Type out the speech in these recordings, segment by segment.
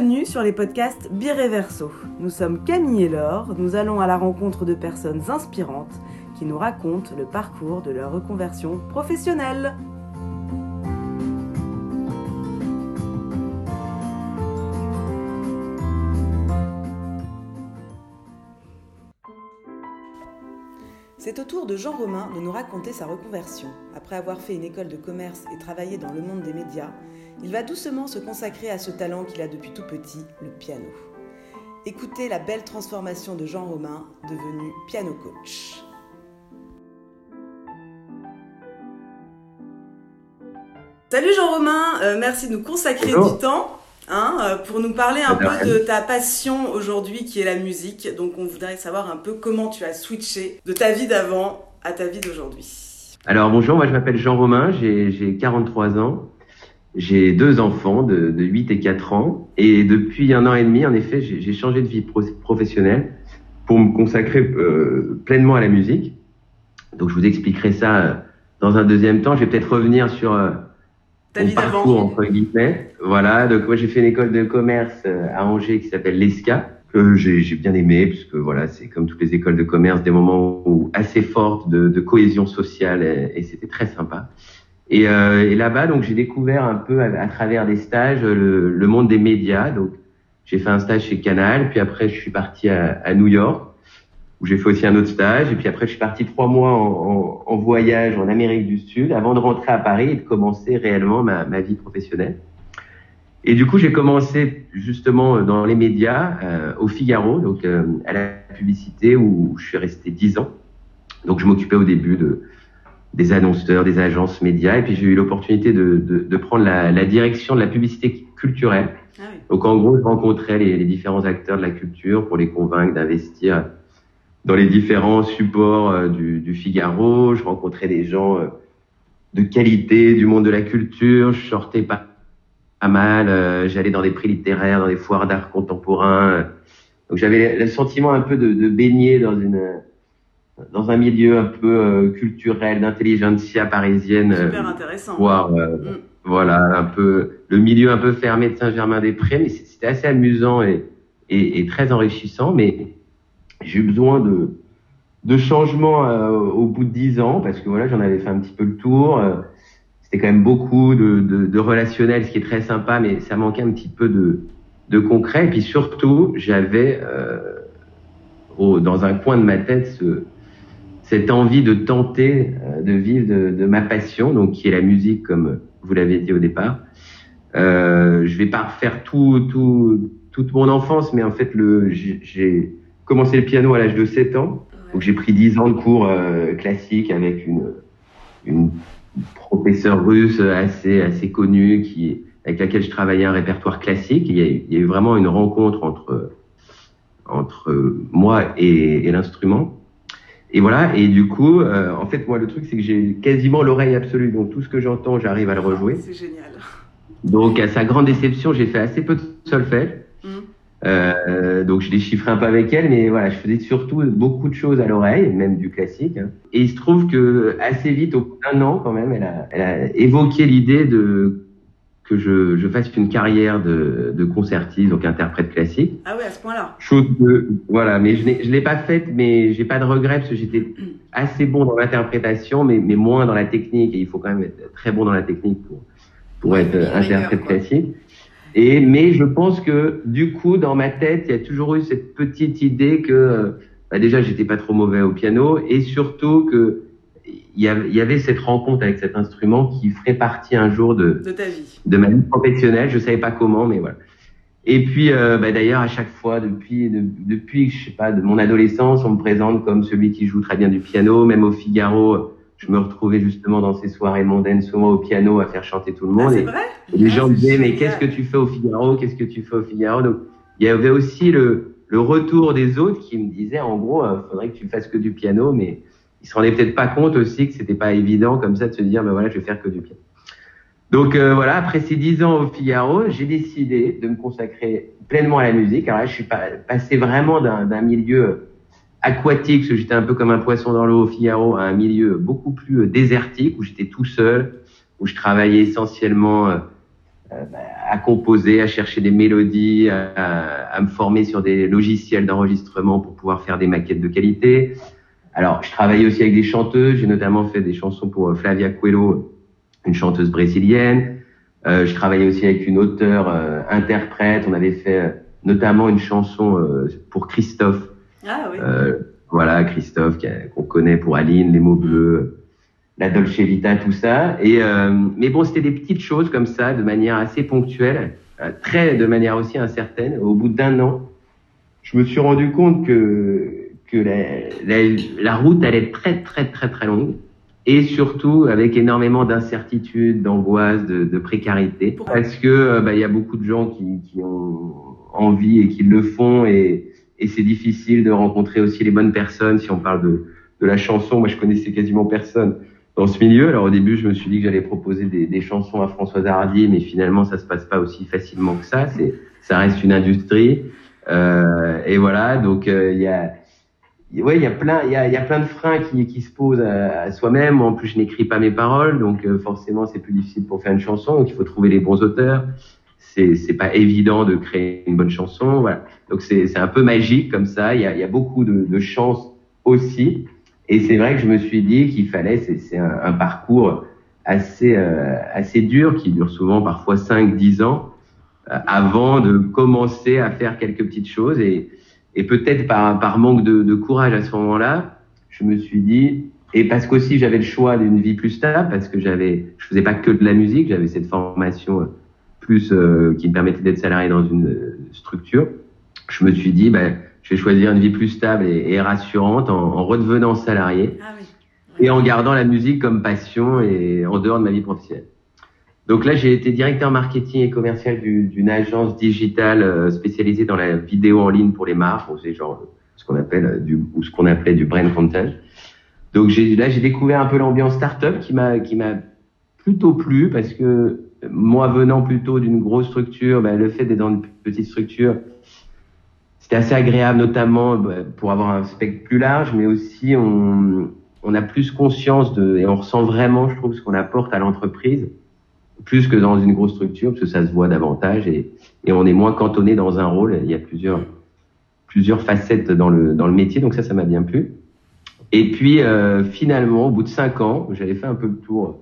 Bienvenue sur les podcasts Bireverso. Nous sommes Camille et Laure, nous allons à la rencontre de personnes inspirantes qui nous racontent le parcours de leur reconversion professionnelle. C'est au tour de Jean Romain de nous raconter sa reconversion. Après avoir fait une école de commerce et travaillé dans le monde des médias, il va doucement se consacrer à ce talent qu'il a depuis tout petit, le piano. Écoutez la belle transformation de Jean Romain, devenu piano coach. Salut Jean Romain, euh, merci de nous consacrer du temps. Hein, euh, pour nous parler un peu de ta passion aujourd'hui qui est la musique. Donc on voudrait savoir un peu comment tu as switché de ta vie d'avant à ta vie d'aujourd'hui. Alors bonjour, moi je m'appelle Jean Romain, j'ai 43 ans. J'ai deux enfants de, de, 8 et 4 ans. Et depuis un an et demi, en effet, j'ai changé de vie professionnelle pour me consacrer euh, pleinement à la musique. Donc je vous expliquerai ça euh, dans un deuxième temps. Je vais peut-être revenir sur ta mon parcours entre guillemets. Voilà, donc moi j'ai fait une école de commerce euh, à Angers qui s'appelle l'ESCA que j'ai bien aimé puisque voilà c'est comme toutes les écoles de commerce des moments où, assez fortes de, de cohésion sociale et, et c'était très sympa. Et, euh, et là-bas donc j'ai découvert un peu à, travers des stages le, le, monde des médias. Donc j'ai fait un stage chez Canal, puis après je suis parti à, à New York où j'ai fait aussi un autre stage. Et puis après, je suis parti trois mois en, en, en, voyage en Amérique du Sud avant de rentrer à Paris et de commencer réellement ma, ma vie professionnelle. Et du coup, j'ai commencé justement dans les médias, euh, au Figaro, donc euh, à la publicité, où je suis resté dix ans. Donc, je m'occupais au début de des annonceurs, des agences médias, et puis j'ai eu l'opportunité de, de, de, prendre la, la, direction de la publicité culturelle. Ah oui. Donc, en gros, je rencontrais les, les différents acteurs de la culture pour les convaincre d'investir dans les différents supports euh, du, du, Figaro. Je rencontrais des gens euh, de qualité du monde de la culture. Je sortais pas, pas mal. Euh, j'allais dans des prix littéraires, dans des foires d'art contemporain. Donc j'avais le sentiment un peu de, de, baigner dans une dans un milieu un peu culturel, d'intelligentsia parisienne. Super intéressant. Voire, mm. voilà, un peu le milieu un peu fermé de Saint-Germain-des-Prés, mais c'était assez amusant et, et, et très enrichissant. Mais j'ai eu besoin de, de changements euh, au bout de dix ans parce que voilà, j'en avais fait un petit peu le tour. Euh, c'était quand même beaucoup de, de, de, relationnel, ce qui est très sympa, mais ça manquait un petit peu de, de concret. Et puis surtout, j'avais euh, dans un coin de ma tête ce, cette envie de tenter euh, de vivre de, de, ma passion, donc qui est la musique, comme vous l'avez dit au départ. Euh, je vais pas refaire tout, tout, toute mon enfance, mais en fait, le, j'ai commencé le piano à l'âge de 7 ans. Donc j'ai pris 10 ans de cours euh, classiques avec une, une professeure russe assez assez connue qui avec laquelle je travaillais un répertoire classique. Il y a, il y a eu vraiment une rencontre entre entre moi et, et l'instrument. Et voilà. Et du coup, euh, en fait, moi, le truc, c'est que j'ai quasiment l'oreille absolue. Donc tout ce que j'entends, j'arrive à le rejouer. C'est génial. Donc à sa grande déception, j'ai fait assez peu de solfège. Euh, donc je déchiffrais un peu avec elle, mais voilà, je faisais surtout beaucoup de choses à l'oreille, même du classique. Hein. Et il se trouve que assez vite, au bout d'un an quand même, elle a, elle a évoqué l'idée de que je, je, fasse une carrière de, de concertiste, donc interprète classique. Ah ouais, à ce point-là. Chose que, voilà, mais je ne l'ai pas faite, mais j'ai pas de regret parce que j'étais assez bon dans l'interprétation, mais, mais moins dans la technique. Et il faut quand même être très bon dans la technique pour, pour être interprète classique. Et mais je pense que du coup dans ma tête il y a toujours eu cette petite idée que bah déjà j'étais pas trop mauvais au piano et surtout que il y, avait, cette rencontre avec cet instrument qui ferait partie un jour de de ta vie. de ma vie professionnelle. Je savais pas comment mais voilà. Et puis euh, bah, d'ailleurs à chaque fois depuis de, depuis je sais pas de mon adolescence on me présente comme celui qui joue très bien du piano même au Figaro je me retrouvais justement dans ces soirées mondaines, souvent au piano, à faire chanter tout le monde. Ah, c'est vrai les gens me disaient, mais qu'est-ce que tu fais au Figaro? Qu'est-ce que tu fais au Figaro? Donc, il y avait aussi le, le retour des autres qui me disaient, en gros, il euh, faudrait que tu fasses que du piano, mais ils se rendaient peut-être pas compte aussi que c'était pas évident comme ça de se dire, ben voilà, je vais faire que du piano. Donc euh, voilà, après ces dix ans au Figaro, j'ai décidé de me consacrer pleinement à la musique. Alors là, je suis pas, passé vraiment d'un milieu aquatique, parce que j'étais un peu comme un poisson dans l'eau au Figaro, à un milieu beaucoup plus euh, désertique, où j'étais tout seul, où je travaillais essentiellement à composer, à chercher des mélodies, à, à, me former sur des logiciels d'enregistrement pour pouvoir faire des maquettes de qualité. Alors, je travaillais aussi avec des chanteuses. J'ai notamment fait des chansons pour Flavia Coelho, une chanteuse brésilienne. Euh, je travaillais aussi avec une auteure euh, interprète. On avait fait euh, notamment une chanson euh, pour Christophe. Ah oui. voilà, Christophe qu'on connaît pour Aline, Les mots bleus, la Dolce Vita, tout ça. Et mais bon, c'était des petites choses comme ça, de manière assez ponctuelle, très de manière aussi incertaine. Au bout d'un an, je me suis rendu compte que que la, la, la route allait être très très très très longue et surtout avec énormément d'incertitudes, d'angoisse, de, de, précarité, parce que euh, bah, il y a beaucoup de gens qui, qui, ont envie et qui le font, et, et c'est difficile de rencontrer aussi les bonnes personnes. Si on parle de, de la chanson, moi je connaissais quasiment personne dans ce milieu. Alors au début, je me suis dit que j'allais proposer des, des, chansons à Françoise Hardy, mais finalement ça se passe pas aussi facilement que ça. C'est, ça reste une industrie, euh, et voilà. Donc euh, il y a ouais, il y a plein, il y a, y a, plein de freins qui, qui se posent à, soi-même. En plus, je n'écris pas mes paroles, donc euh, forcément, c'est plus difficile pour faire une chanson. Donc, il faut trouver les bons auteurs. C'est, c'est pas évident de créer une bonne chanson. Voilà. Donc, c'est, c'est un peu magique comme ça. Il y a, y a beaucoup de, de chance aussi. Et c'est vrai que je me suis dit qu'il fallait, c'est, un, un, parcours assez, euh, assez dur, qui dure souvent parfois 5, 10 ans, euh, avant de commencer à faire quelques petites choses. Et, et peut-être par, par manque de, de courage à ce moment-là, je me suis dit, et parce qu'aussi j'avais le choix d'une vie plus stable, parce que j'avais, je faisais pas que de la musique, j'avais cette formation plus euh, qui me permettait d'être salarié dans une euh, structure. Je me suis dit, ben, je vais choisir une vie plus stable et, et rassurante en, en, redevenant salarié ah oui. et en gardant la musique comme passion et en dehors de ma vie professionnelle. Donc là, j'ai été directeur marketing et commercial d'une agence digitale euh, spécialisée dans la vidéo en ligne pour les marques. C'est genre ce qu'on appelle du ou ce qu'on appelait du brand content. Donc là, j'ai découvert un peu l'ambiance startup qui m'a qui m'a plutôt plu parce que moi venant plutôt d'une grosse structure, ben, le fait d'être dans une petite structure, c'était assez agréable, notamment ben, pour avoir un spectre plus large, mais aussi on on a plus conscience de et on ressent vraiment, je trouve, ce qu'on apporte à l'entreprise plus que dans une grosse structure, parce que ça se voit davantage et, et on est moins cantonné dans un rôle. Il y a plusieurs, plusieurs facettes dans le, dans le métier, donc ça, ça m'a bien plu. Et puis, euh, finalement, au bout de cinq ans, j'avais fait un peu le tour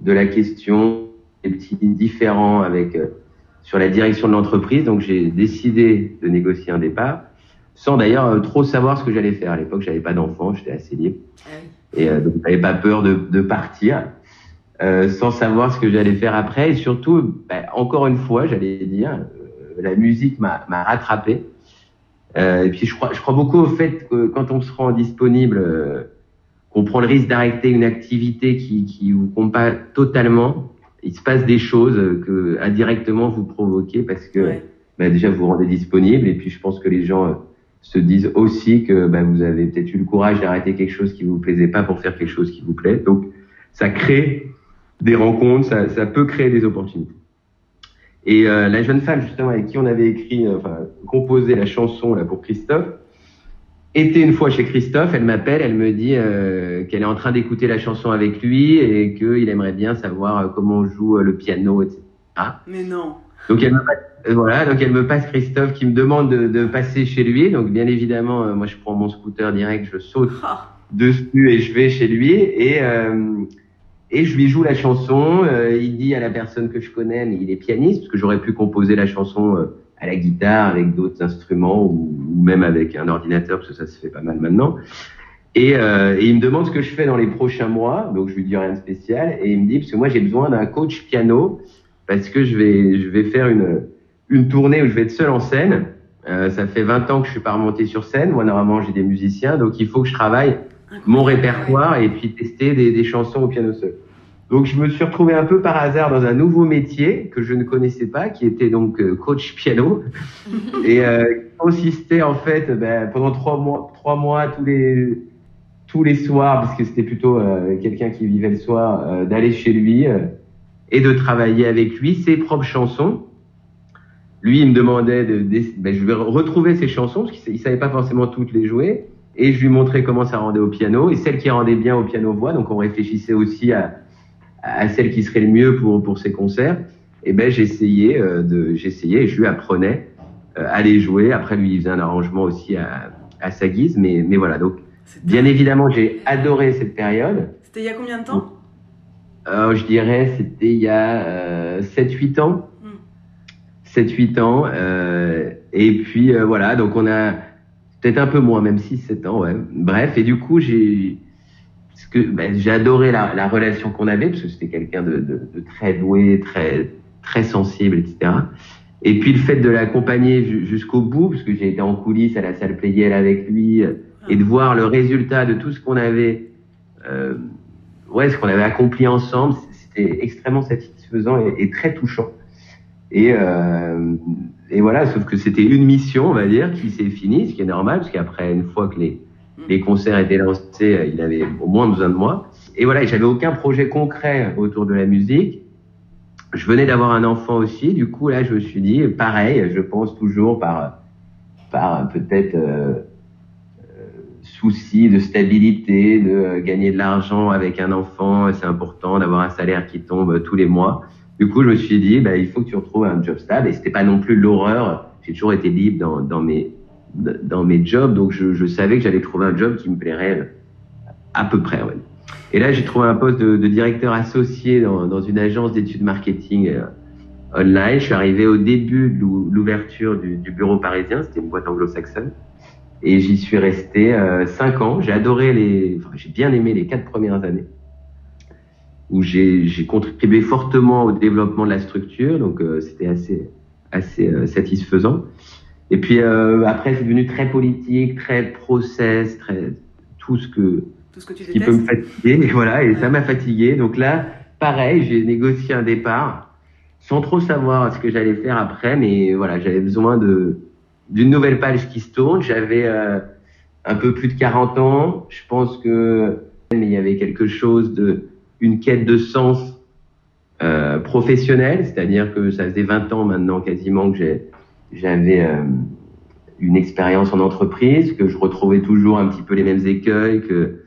de la question, des petits différents avec, euh, sur la direction de l'entreprise. Donc, j'ai décidé de négocier un départ, sans d'ailleurs euh, trop savoir ce que j'allais faire. À l'époque, j'avais pas d'enfant, j'étais assez libre. Ah et donc, j'avais pas peur de, de partir. Euh, sans savoir ce que j'allais faire après. Et surtout, bah, encore une fois, j'allais dire, euh, la musique m'a rattrapé. Euh, et puis je crois, je crois beaucoup au fait que quand on se rend disponible, euh, qu'on prend le risque d'arrêter une activité qui, qui vous compte pas totalement, il se passe des choses que indirectement vous provoquez parce que bah, déjà vous vous rendez disponible et puis je pense que les gens se disent aussi que bah, vous avez peut-être eu le courage d'arrêter quelque chose qui vous plaisait pas pour faire quelque chose qui vous plaît. Donc ça crée des rencontres, ça, ça peut créer des opportunités. Et euh, la jeune femme justement avec qui on avait écrit, euh, enfin composé la chanson là pour Christophe, était une fois chez Christophe. Elle m'appelle, elle me dit euh, qu'elle est en train d'écouter la chanson avec lui et qu'il aimerait bien savoir euh, comment on joue le piano, etc. Mais non. Donc elle me passe, voilà, donc elle me passe Christophe qui me demande de, de passer chez lui. Donc bien évidemment, moi je prends mon scooter direct, je saute oh. dessus et je vais chez lui et et je lui joue la chanson. Euh, il dit à la personne que je connais, mais il est pianiste, parce que j'aurais pu composer la chanson euh, à la guitare avec d'autres instruments ou, même avec un ordinateur, parce que ça se fait pas mal maintenant. Et, euh, et, il me demande ce que je fais dans les prochains mois. Donc je lui dis rien de spécial. Et il me dit parce que moi j'ai besoin d'un coach piano parce que je vais je vais faire une une tournée où je vais être seul en scène. Euh, ça fait 20 ans que je suis pas remonté sur scène. Moi normalement j'ai des musiciens, donc il faut que je travaille mon répertoire et puis tester des, des, chansons au piano seul. Donc je me suis retrouvé un peu par hasard dans un nouveau métier que je ne connaissais pas, qui était donc euh, coach piano, et euh, consistait en fait ben, pendant trois mois, trois mois tous les tous les soirs, parce que c'était plutôt euh, quelqu'un qui vivait le soir, euh, d'aller chez lui euh, et de travailler avec lui ses propres chansons. Lui, il me demandait de, ben, je vais retrouver ses chansons parce qu'il savait pas forcément toutes les jouer et je lui montrais comment ça rendait au piano et celle qui rendait bien au piano voix. Donc on réfléchissait aussi à, à celle qui serait le mieux pour pour ces concerts. et ben j'essayais de, j'essayais et je lui apprenais à les jouer. Après, lui, il faisait un arrangement aussi à, à sa guise, mais, mais voilà. Donc, bien évidemment, j'ai adoré cette période. C'était il y a combien de temps? Euh, Je dirais, c'était il y a euh, 7-8 ans. 7-8 hmm. ans. Euh, et puis, euh, voilà, donc on a peut-être un peu moins, même 6-7 ans, ouais. Bref, et du coup, j'ai que ben, j'ai adoré la, la relation qu'on avait, parce que c'était quelqu'un de, très doué, très, très sensible, etc. Et puis le fait de l'accompagner jusqu'au bout, parce que j'ai été en coulisses à la salle Playel avec lui, et de voir le résultat de tout ce qu'on avait, euh, ouais, ce qu'on avait accompli ensemble, c'était extrêmement satisfaisant et, et, très touchant. Et, euh, et voilà, sauf que c'était une mission, on va dire, qui s'est finie, ce qui est normal, parce qu'après, une fois que les, les concerts étaient lancés, il avait au moins besoin de moi. Et voilà, j'avais aucun projet concret autour de la musique je venais d'avoir un enfant aussi, du coup là je me suis dit pareil, je pense toujours par par peut-être euh, euh souci de stabilité, de euh, gagner de l'argent avec un enfant, c'est important d'avoir un salaire qui tombe tous les mois. Du coup je me suis dit bah, il faut que tu retrouves un job stable et c'était pas non plus l'horreur. J'ai toujours été libre dans, dans mes dans mes jobs, donc je, je savais que j'allais trouver un job qui me plairait à peu près. Ouais. Et là, j'ai trouvé un poste de, de directeur associé dans, dans une agence d'études marketing euh, online. Je suis arrivé au début de l'ouverture du, du, bureau parisien. C'était une boîte anglo-saxonne. Et j'y suis resté euh, cinq ans. J'ai adoré les, enfin, j'ai bien aimé les quatre premières années où j'ai contribué fortement au développement de la structure. Donc, euh, c'était assez, assez euh, satisfaisant. Et puis après, c'est devenu très politique, très process, très tout ce que tout ce que tu qui peut me fatiguer. Et voilà, et ça m'a fatigué. Donc là, pareil, j'ai négocié un départ sans trop savoir ce que j'allais faire après, mais voilà, j'avais besoin de d'une nouvelle page qui se tourne. J'avais euh, un peu plus de 40 ans. Je pense que mais il y avait quelque chose de une quête de sens euh, professionnel, c'est-à-dire que ça faisait 20 ans maintenant quasiment que j'avais euh, une expérience en entreprise, que je retrouvais toujours un petit peu les mêmes écueils, que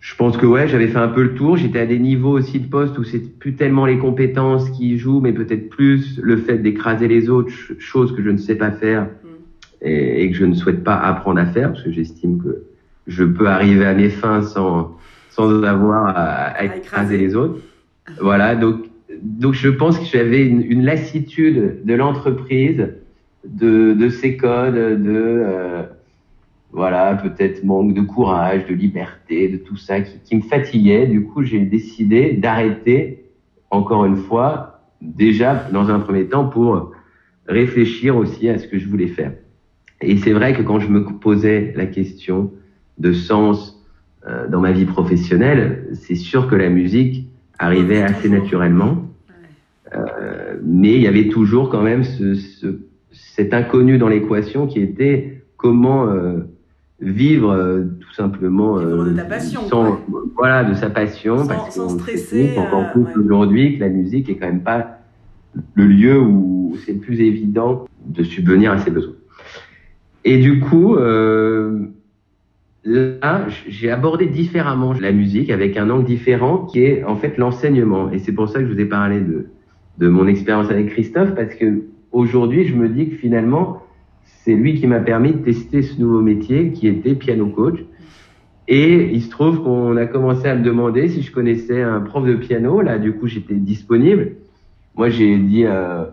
je pense que ouais, j'avais fait un peu le tour. J'étais à des niveaux aussi de poste où c'est plus tellement les compétences qui jouent, mais peut-être plus le fait d'écraser les autres, choses que je ne sais pas faire mm. et, et, que je ne souhaite pas apprendre à faire, parce que j'estime que je peux arriver à mes fins sans sans avoir à, à écraser les autres. Voilà, donc donc je pense que j'avais une, lassitude de l'entreprise, de de ses codes, de euh, voilà, peut-être manque de courage, de liberté, de tout ça qui, qui me fatiguait. Du coup, j'ai décidé d'arrêter, encore une fois, déjà dans un premier temps pour réfléchir aussi à ce que je voulais faire. Et c'est vrai que quand je me posais la question de sens euh, dans ma vie professionnelle, c'est sûr que la musique arrivait assez naturellement. Euh, mais il y avait toujours quand même ce, ce, cet inconnu dans l'équation qui était comment euh, vivre euh, tout simplement euh, de ta passion, sans, voilà de sa passion sans, parce sans stresser encore euh, plus ouais. aujourd'hui que la musique est quand même pas le lieu où c'est le plus évident de subvenir à ses besoins et du coup euh, là j'ai abordé différemment la musique avec un angle différent qui est en fait l'enseignement et c'est pour ça que je vous ai parlé de de mon expérience avec Christophe parce que aujourd'hui je me dis que finalement c'est lui qui m'a permis de tester ce nouveau métier qui était piano coach. Et il se trouve qu'on a commencé à me demander si je connaissais un prof de piano. Là, du coup, j'étais disponible. Moi, j'ai dit euh,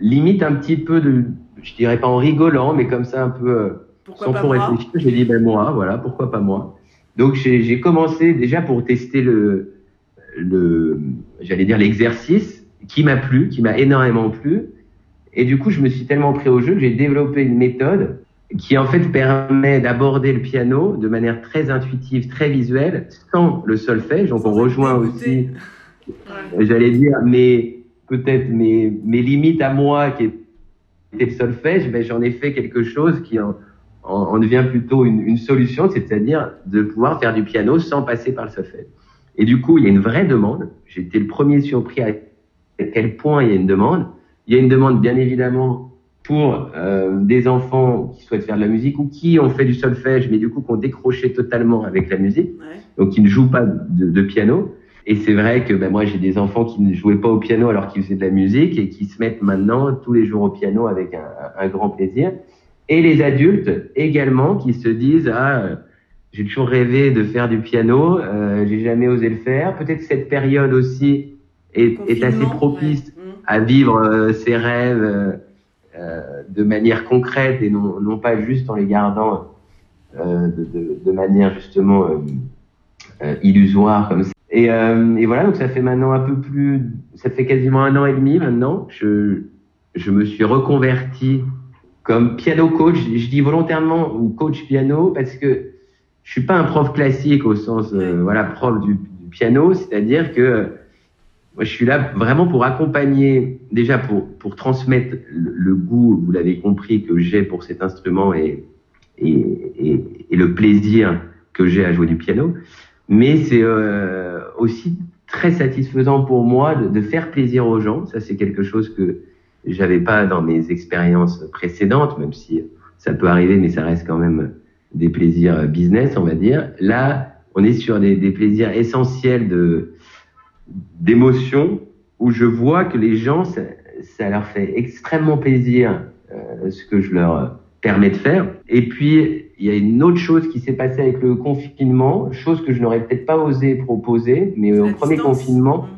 limite un petit peu de, je dirais pas en rigolant, mais comme ça un peu euh, pourquoi sans trop réfléchir. J'ai dit ben moi, voilà, pourquoi pas moi. Donc j'ai commencé déjà pour tester le, le j'allais dire l'exercice qui m'a plu, qui m'a énormément plu. Et du coup, je me suis tellement pris au jeu que j'ai développé une méthode qui en fait permet d'aborder le piano de manière très intuitive, très visuelle, sans le solfège. Donc on rejoint aussi, ouais. j'allais dire, mes peut-être mes, mes limites à moi qui étaient le solfège, mais j'en ai fait quelque chose qui en, en devient plutôt une, une solution, c'est-à-dire de pouvoir faire du piano sans passer par le solfège. Et du coup, il y a une vraie demande. J'ai été le premier surpris à quel point il y a une demande. Il y a une demande, bien évidemment, pour euh, des enfants qui souhaitent faire de la musique ou qui ont fait du solfège, mais du coup qui ont décroché totalement avec la musique, ouais. donc qui ne jouent pas de, de, piano. Et c'est vrai que ben, moi j'ai des enfants qui ne jouaient pas au piano alors qu'ils faisaient de la musique et qui se mettent maintenant tous les jours au piano avec un, un grand plaisir. Et les adultes également qui se disent ah j'ai toujours rêvé de faire du piano, euh, j'ai jamais osé le faire. Peut-être que cette période aussi est, est assez propice mmh. à vivre euh, ses rêves euh, euh, de manière concrète et non, non, pas juste en les gardant euh, de, de, de, manière justement illusoire comme ça. Et, et, voilà, donc ça fait maintenant un peu plus, ça fait quasiment un an et demi maintenant. Je, je me suis reconverti comme piano coach. Je dis volontairement ou coach piano parce que je suis pas un prof classique au sens euh, voilà prof du, du piano, c'est-à-dire que moi je suis là vraiment pour accompagner déjà pour pour transmettre le, goût, vous l'avez compris que j'ai pour cet instrument et et, et, et le plaisir que j'ai à jouer du piano, mais c'est euh, aussi très satisfaisant pour moi de, de, faire plaisir aux gens. Ça c'est quelque chose que j'avais pas dans mes expériences précédentes, même si ça peut arriver, mais ça reste quand même des plaisirs business, on va dire. Là, on est sur des, des plaisirs essentiels de d'émotion où je vois que les gens, ça, ça leur fait extrêmement plaisir euh, ce que je leur permets de faire. Et puis, il y a une autre chose qui s'est passée avec le confinement, chose que je n'aurais peut-être pas osé proposer, mais au premier confinement, mmh.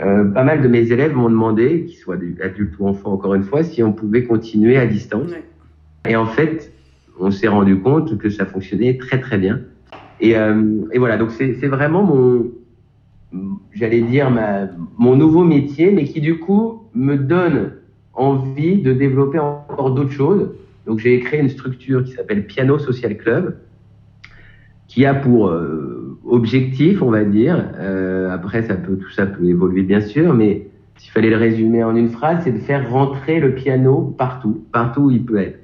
Euh, pas mal de mes élèves m'ont demandé, qu'ils soient adultes ou enfants encore une fois, si on pouvait continuer à distance. Et en fait, on s'est rendu compte que ça fonctionnait très très bien. Et, euh, et voilà, donc c'est vraiment mon, j'allais dire ma, mon nouveau métier, mais qui du coup me donne envie de développer encore d'autres choses. Donc j'ai créé une structure qui s'appelle Piano Social Club, qui a pour euh, objectif, on va dire, euh, après ça peut tout ça peut évoluer bien sûr, mais s'il fallait le résumer en une phrase, c'est de faire rentrer le piano partout, partout où il peut être.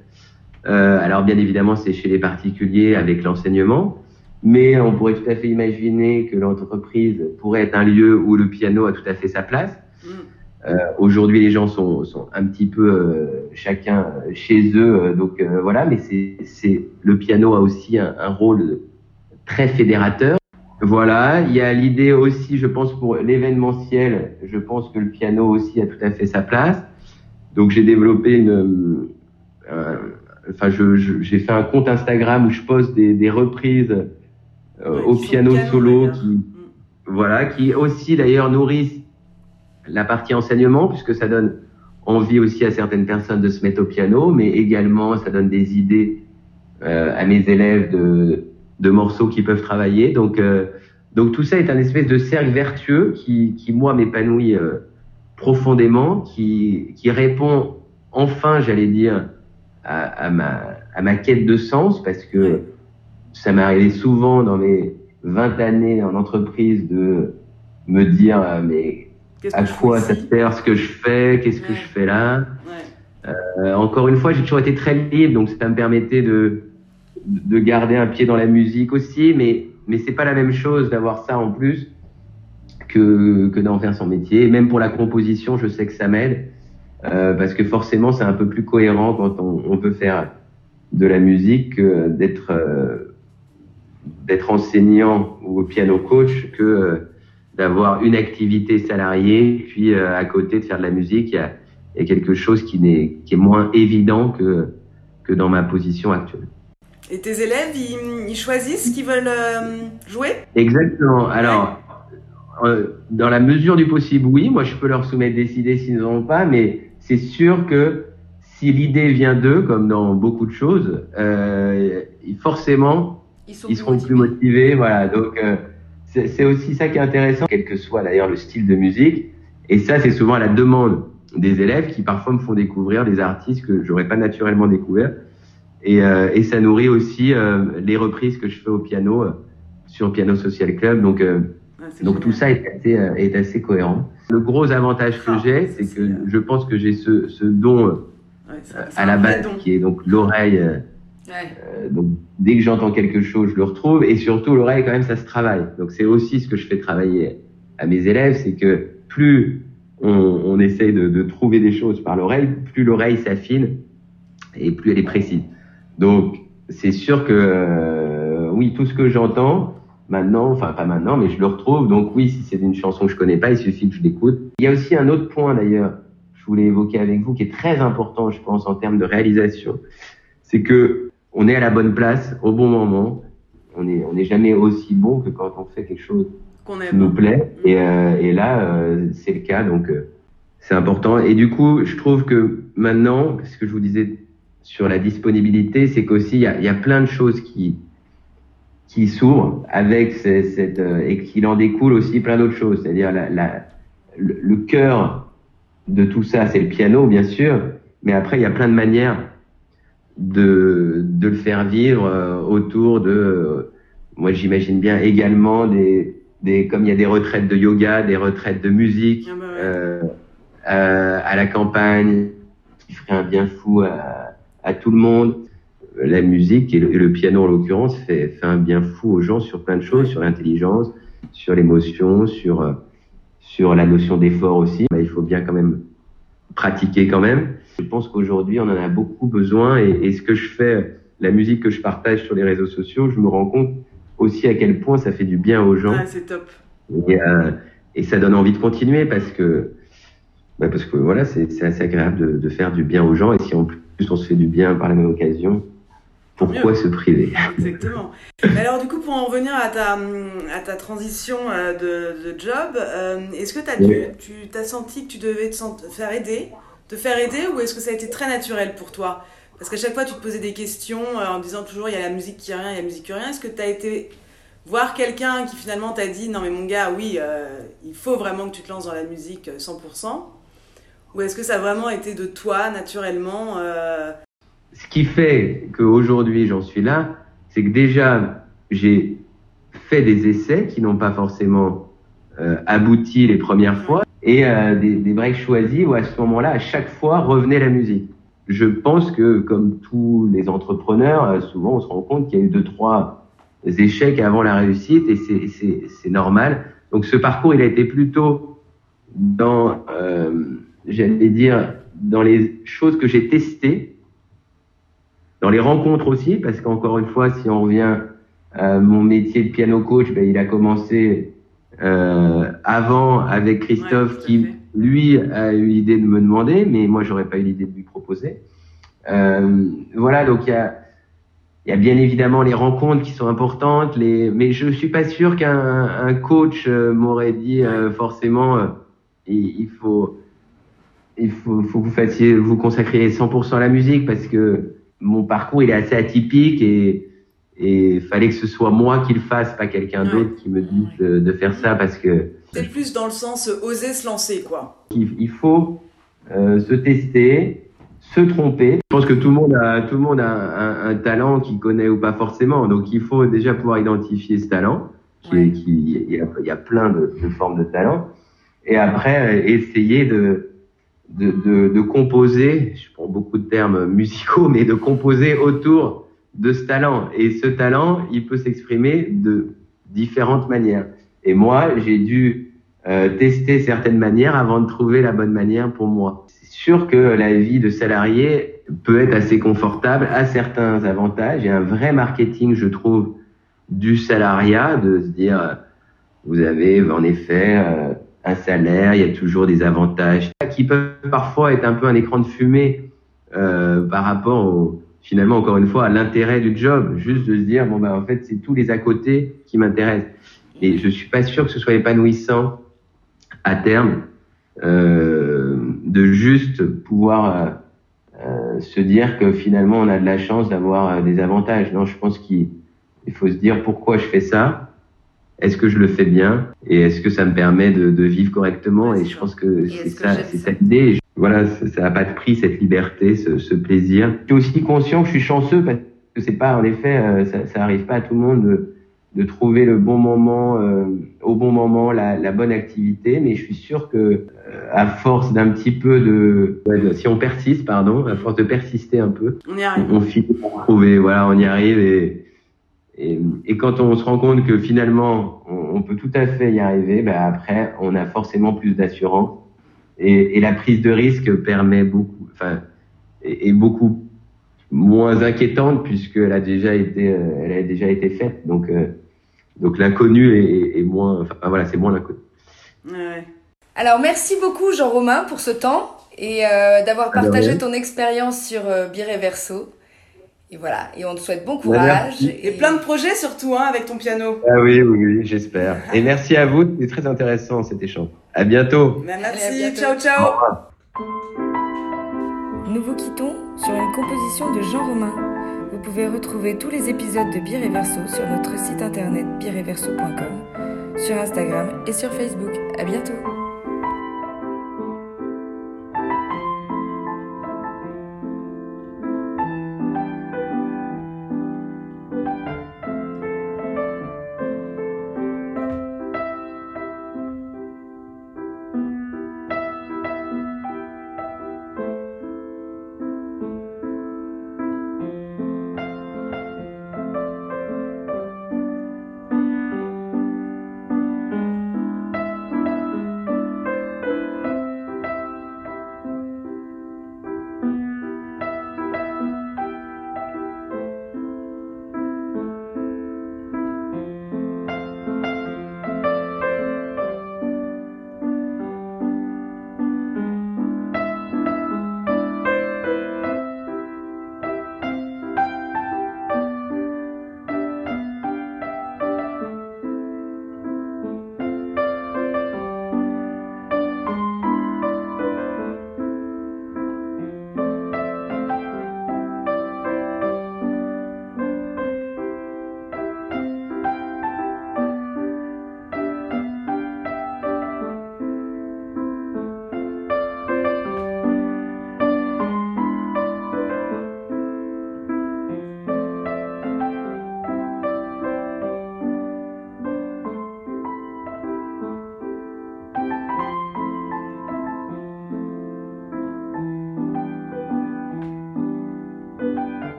Euh, alors bien évidemment, c'est chez les particuliers avec l'enseignement, mais on pourrait tout à fait imaginer que l'entreprise pourrait être un lieu où le piano a tout à fait sa place. Mm. Euh, Aujourd'hui, les gens sont, sont, un petit peu euh, chacun chez eux, euh, donc euh, voilà. Mais c'est le piano a aussi un, un, rôle très fédérateur. Voilà, il y a l'idée aussi, je pense pour l'événementiel, je pense que le piano aussi a tout à fait sa place. Donc j'ai développé une enfin, j'ai je, fait un compte Instagram où je poste des, des reprises euh, au piano, solo, qui, mm. voilà, qui aussi d'ailleurs nourrissent la partie enseignement puisque ça donne envie aussi à certaines personnes de se mettre au piano, mais également ça donne des idées euh, à mes élèves de, de morceaux qui peuvent travailler. Donc, euh, donc tout ça est un espèce de cercle vertueux qui, qui moi m'épanouit euh, profondément, qui, qui répond enfin, j'allais dire, à, à, ma, à ma quête de sens parce que ça m'est arrivé souvent dans mes 20 années en entreprise de me dire euh, mais à quoi ça sert ce que je fais? Qu'est-ce que je fais là? Euh, Encore une fois, j'ai toujours été très libre, donc ça me permettait de de garder un pied dans la musique aussi, mais mais c'est pas la même chose d'avoir ça en plus que que d'en faire son métier. même pour la composition, je sais que ça m'aide. Euh, parce que forcément c'est un peu plus cohérent quand on, on, peut faire de la musique que d'être euh, d'être enseignant ou piano coach que euh, d'avoir une activité salariée puis euh, à côté de faire de la musique il y a, il y a quelque chose qui n'est qui est moins évident que que dans ma position actuelle. Et tes élèves, ils, ils choisissent ce qu'ils veulent jouer? Exactement. Alors, dans la mesure du possible, oui. Moi, je peux leur soumettre des idées s'ils n'en ont pas, mais c'est sûr que si l'idée vient d'eux, comme dans beaucoup de choses, euh, forcément, ils, ils seront plus motivés. Voilà, donc euh, c'est aussi ça qui est intéressant, quel que soit d'ailleurs le style de musique. Et ça, c'est souvent à la demande des élèves qui parfois me font découvrir des artistes que j'aurais pas naturellement découvert. Et, euh, et, ça nourrit aussi euh, les reprises que je fais au piano euh, sur Piano Social Club. Donc, euh, ah, donc tout ça est assez, est assez cohérent. Le gros avantage que ah, j'ai, c'est que je pense que j'ai ce, ce don ouais, euh, à la base qui est donc l'oreille. Euh, ouais. Euh, donc dès que j'entends quelque chose, je le retrouve et surtout l'oreille quand même ça se travaille. Donc c'est aussi ce que je fais travailler à mes élèves, c'est que plus on, on essaye de, de, trouver des choses par l'oreille, plus l'oreille s'affine et plus elle est précise. Donc c'est sûr que euh, oui, tout ce que j'entends maintenant, enfin pas maintenant, mais je le retrouve. Donc oui, si c'est une chanson que je connais pas, il suffit que je l'écoute. Il y a aussi un autre point d'ailleurs, je voulais évoquer avec vous, qui est très important, je pense, en termes de réalisation, c'est que on est à la bonne place au bon moment. On n'est on est jamais aussi bon que quand on fait quelque chose qui nous plaît. Et, euh, et là, euh, c'est le cas, donc c'est important. Et du coup, je trouve que maintenant, ce que je vous disais sur la disponibilité, c'est qu'aussi il y a, y a plein de choses qui qui s'ouvrent avec cette, euh, et qu'il en découle aussi plein d'autres choses. C'est-à-dire la, la, le, le cœur de tout ça, c'est le piano, bien sûr, mais après, il y a plein de manières de, de le faire vivre euh, autour de, euh, moi j'imagine bien également des, des, comme il y a des retraites de yoga, des retraites de musique Ah bah ouais. euh, euh, à la campagne, qui ferait un bien fou à, à tout le monde. La musique et le, et le piano en l'occurrence fait, fait un bien fou aux gens sur plein de choses, sur l'intelligence, sur l'émotion, sur euh, sur la notion d'effort aussi. Il faut bien quand même pratiquer quand même. Je pense qu'aujourd'hui on en a beaucoup besoin et, et ce que je fais, la musique que je partage sur les réseaux sociaux, je me rends compte aussi à quel point ça fait du bien aux gens. Ah, c'est top. Et, euh, et ça donne envie de continuer parce que, bah parce que voilà, c'est c'est assez agréable de, de faire du bien aux gens. Et si en plus on se fait du bien par la même occasion, pourquoi Mieux. se priver? Exactement. Alors du coup, pour en revenir à ta, à ta transition euh, de, de job, euh, est-ce que as dû, tu t'as senti que tu devais te faire aider, te faire aider, ou est-ce que ça a été très naturel pour toi? Parce qu'à chaque fois, tu te posais des questions euh, en disant toujours il y a la musique qui rien, il y a la musique qui rien. Est-ce que tu as été voir quelqu'un qui finalement t'a dit non mais mon gars, oui, euh, il faut vraiment que tu te lances dans la musique euh, 100% Ou est-ce que ça a vraiment été de toi, naturellement euh, Ce qui fait qu'aujourd'hui j'en suis là, c'est que déjà j'ai fait des essais qui n'ont pas forcément euh, abouti les premières fois et euh, des, des breaks choisis où à ce moment-là, à chaque fois, revenait la musique. Je pense que comme tous les entrepreneurs, euh, souvent on se rend compte qu'il y a eu deux, trois échecs avant la réussite et c'est- normal. Donc ce parcours, il a été plutôt dans, euh, j'allais dire, dans les choses que j'ai testées, dans les rencontres aussi, parce qu'encore une fois, si on revient à mon métier de piano coach, ben, il a commencé euh, avant avec Christophe Ouais, qui, lui, a eu l'idée de me demander, mais moi, j'aurais pas eu l'idée de lui proposer. Euh, voilà, donc il y a, y a bien évidemment les rencontres qui sont importantes, les... mais je suis pas sûr qu'un un coach euh, m'aurait dit euh, forcément euh, il, il faut il faut, faut que vous fassiez vous consacriez 100% à la musique parce que mon parcours il est assez atypique et et fallait que ce soit moi qui le fasse, pas quelqu'un Ouais. d'autre qui me dise de, de faire ça parce que C'est plus dans le sens euh, oser se lancer, quoi. il, il faut euh, se tester, se tromper. Je pense que tout le monde a, tout le monde a un, un talent qu'il connaît ou pas forcément. Donc il faut déjà pouvoir identifier ce talent. Qui, Ouais. qui, il, y a, il y a plein de, de formes de talent. Et après, euh, essayer de, de, de, de composer, je prends beaucoup de termes musicaux, mais de composer autour de ce talent. Et ce talent, il peut s'exprimer de différentes manières. Et moi, j'ai dû euh, tester certaines manières avant de trouver la bonne manière pour moi. C'est sûr que la vie de salarié peut être assez confortable, a certains avantages. Il y a un vrai marketing, je trouve, du salariat, de se dire, euh, vous avez en effet euh, un salaire, il y a toujours des avantages. Qui peuvent parfois être un peu un écran de fumée euh, par rapport au, finalement encore une fois à l'intérêt du job, juste de se dire bon ben en fait c'est tous les à côté qui m'intéressent. Et je suis pas sûr que ce soit épanouissant à terme euh, de juste pouvoir euh, euh, se dire que finalement on a de la chance d'avoir euh, des avantages. Non, je pense qu'il il faut se dire pourquoi je fais ça, est-ce que je le fais bien et est-ce que ça me permet de, de vivre correctement et je pense que c'est ça, c'est cette idée. Voilà, ça ça n'a pas de prix cette liberté, ce, ce plaisir. Je suis aussi conscient que je suis chanceux parce que c'est pas en effet, euh, ça, ça arrive pas à tout le monde de, de trouver le bon moment, euh, au bon moment, la, la bonne activité. Mais je suis sûr que euh, à force d'un petit peu de, ouais, de- si on persiste, pardon, à force de persister un peu, On y arrive. on finit par trouver. Voilà, on y arrive et, et, et quand on se rend compte que finalement on, on peut tout à fait y arriver, ben après on a forcément plus d'assurance et, et la prise de risque permet beaucoup, enfin, est, est beaucoup moins inquiétante puisqu'elle a déjà été, euh, elle a déjà été faite. Donc euh, Donc l'inconnu est, est, moins, enfin voilà, c'est moins l'inconnu. Ouais. Alors merci beaucoup Jean-Romain pour ce temps et euh, d'avoir partagé ton expérience sur euh, Verso. Et voilà, et on te souhaite bon courage. et... plein de projets surtout hein, avec ton piano. Ah oui, oui, oui j'espère. Et merci à vous, c'était très intéressant cet échange. À bientôt. Merci, ciao ciao. Nous vous quittons sur une composition de Jean Romain. Vous pouvez retrouver tous les épisodes de Verso sur notre site internet bireverso.com, sur Instagram et sur Facebook. À bientôt.